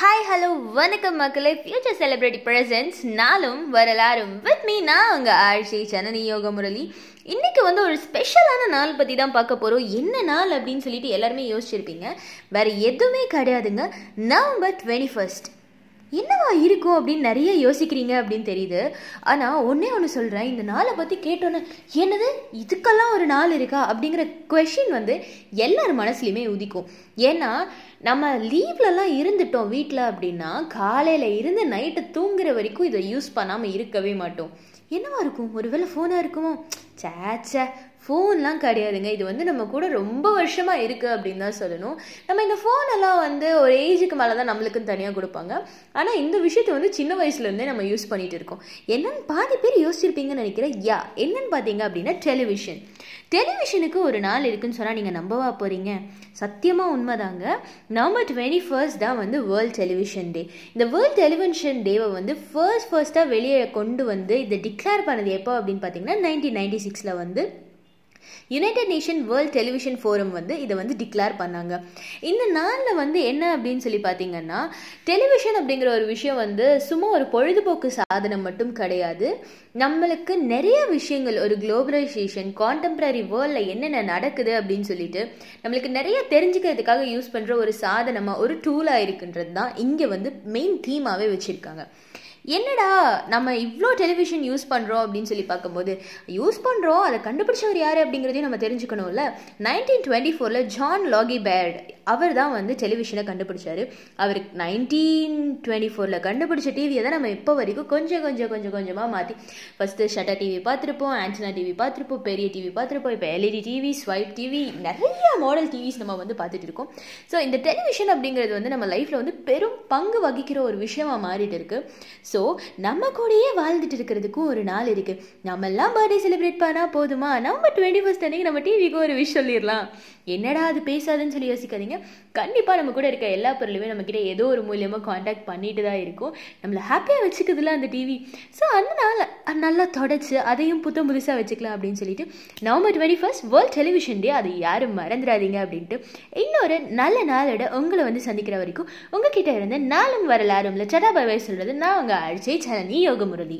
Hi hello வணக்கம் மக்களே. Future celebrity presence நாளும் வரலாறும் வித் மீ நான் உங்கள் ஆழ்ச்சி ஜனனி யோக முரளி இன்றைக்கி வந்து ஒரு ஸ்பெஷலான நாள் பற்றி தான் பார்க்க போகிறோம் என்ன நாள் அப்படின்னு சொல்லிட்டு எல்லாருமே யோசிச்சிருப்பீங்க. வேறு எதுவுமே கிடையாதுங்க. நவம்பர் டுவெண்ட்டி ஃபர்ஸ்ட் என்னவா இருக்கும் அப்படின்னு நிறைய யோசிக்கிறீங்க அப்படின்னு தெரியுது. ஆனால் ஒன்றே ஒன்று சொல்கிறேன் இந்த நாளை பற்றி கேட்டோன்னே என்னது? இதுக்கெல்லாம் ஒரு நாள் இருக்கா? அப்படிங்கிற கொஷின் வந்து எல்லார் மனசுலையுமே உதிக்கும். ஏன்னா நம்ம லீவ்லலாம் இருந்துட்டோம் வீட்டில் அப்படின்னா காலையில் இருந்து நைட்டு தூங்குற வரைக்கும் இதை யூஸ் பண்ணாமல் இருக்கவே மாட்டோம். என்னவா இருக்கும்? ஒருவேளை ஃபோனாக இருக்குமோ? சேச்சே ஃபோன்லாம் கிடையாதுங்க. இது வந்து நம்ம கூட ரொம்ப வருஷமாக இருக்குது அப்படின்னு தான் சொல்லணும். நம்ம இந்த ஃபோனெல்லாம் வந்து ஒரு ஏஜுக்கு மேலே தான் நம்மளுக்குன்னு தனியாக கொடுப்பாங்க. ஆனால் இந்த விஷயத்தை வந்து சின்ன வயசுலேருந்தே நம்ம யூஸ் பண்ணிகிட்டு இருக்கோம். என்னென்னு பாதி பேர் யோசிச்சிருப்பீங்கன்னு நினைக்கிறேன். யா என்னன்னு பார்த்தீங்க அப்படின்னா டெலிவிஷன் டெலிவிஷனுக்கு ஒரு நாள் இருக்குன்னு சொன்னால் நீங்கள் நம்பவா போகிறீங்க சத்தியமாக உண்மைதாங்க. நவம்பர் டுவெண்ட்டி ஃபர்ஸ்ட் தான் வந்து வேர்ல்ட் டெலிவிஷன் டே இந்த வேர்ல்ட் டெலிவிஷன் டேவை வந்து ஃபர்ஸ்ட் ஃபர்ஸ்ட்டாக வெளியே கொண்டு வந்து இதை டிக்ளேர் பண்ணது எப்போ அப்படின்னு பார்த்தீங்கன்னா நைன்டீன் நைன்டி சிக்ஸில் வந்து united nation world television forum வந்து இதை வந்து டிக்ளேர் பண்ணாங்க. இந்த நாளில் வந்து என்ன அப்படின்னு சொல்லி பார்த்தீங்கன்னா டெலிவிஷன் அப்படிங்கிற ஒரு விஷயம் வந்து சும்மா ஒரு பொழுதுபோக்கு சாதனம் மட்டும் கிடையாது. நம்மளுக்கு நிறைய விஷயங்கள் ஒரு குளோபலைசேஷன் கான்டெம்பரரி வேர்ல்டில் என்னென்ன நடக்குது அப்படின்னு சொல்லிட்டு நம்மளுக்கு நிறைய தெரிஞ்சுக்கிறதுக்காக யூஸ் பண்ணுற ஒரு சாதனமாக ஒரு டூலாக இருக்குன்றது தான் இங்கே வந்து மெயின் தீமாகவே வச்சுருக்காங்க. என்னடா நம்ம இவ்வளோ டெலிவிஷன் யூஸ் பண்ணுறோம் அப்படின்னு சொல்லி பார்க்கும்போது யூஸ் பண்ணுறோம் அதை கண்டுபிடிச்சவர் யார் அப்படிங்கிறதையும் நம்ம தெரிஞ்சுக்கணும்ல. நைன்டீன் டுவெண்ட்டி ஃபோரில் ஜான் லாகி பேர்ட் அவர் தான் வந்து டெலிவிஷனை கண்டுபிடிச்சாரு. அவர் நைன்டீன் டுவெண்ட்டி ஃபோரில் கண்டுபிடிச்ச டிவியை தான் நம்ம இப்போ வரைக்கும் கொஞ்சம் கொஞ்சம் கொஞ்சம் கொஞ்சமாக மாற்றி ஃபஸ்ட்டு ஷட்டர் டிவி பார்த்துருப்போம் ஆண்டனா டிவி பார்த்துருப்போம் பெரிய டிவி பார்த்துருப்போம் இப்போ எல்இடி டிவி ஸ்வைப் டிவி நிறைய மாடல் டிவிஸ் நம்ம வந்து பார்த்துட்டு இருக்கோம். ஸோ இந்த டெலிவிஷன் அப்படிங்கிறது வந்து நம்ம லைஃப்பில் வந்து பெரும் பங்கு வகிக்கிற ஒரு விஷயமாக மாறிட்டு இருக்கு. ஸோ நம்ம கூடயே வாழ்ந்துட்டு இருக்கிறதுக்கும் ஒரு நாள் இருக்குது நம்ம எல்லாம் பர்த்டே செலிப்ரேட் பண்ணால் போதுமா? நம்ம டுவெண்ட்டி ஃபஸ்ட் அன்னைக்கு நம்ம டிவிக்கு ஒரு விஷ் சொல்லிடலாம். என்னடா அது பேசாதுன்னு சொல்லி யோசிக்காதீங்க. கண்டிப்பாக நம்ம கூட இருக்க எல்லா பொருளுமே நம்மக்கிட்ட ஏதோ ஒரு மூலியமாக காண்டாக்ட் பண்ணிட்டு தான் இருக்கும். நம்மளை ஹாப்பியாக வச்சுக்குதுல அந்த டிவி ஸோ அதனால நல்லா தொடச்சி அதையும் புத்த புதுசாக வச்சுக்கலாம் அப்படின்னு சொல்லிட்டு November twenty first world television day அதை யாரும் மறந்துடாதீங்க அப்படின்ட்டு இன்னொரு நல்ல நாளோட உங்களை வந்து சந்திக்கிற வரைக்கும் உங்ககிட்ட இருந்து நாளும் வரலாறும்ல. சடா சொல்கிறது நான் உங்கள் அழிச்சை சலனி யோகமுரளி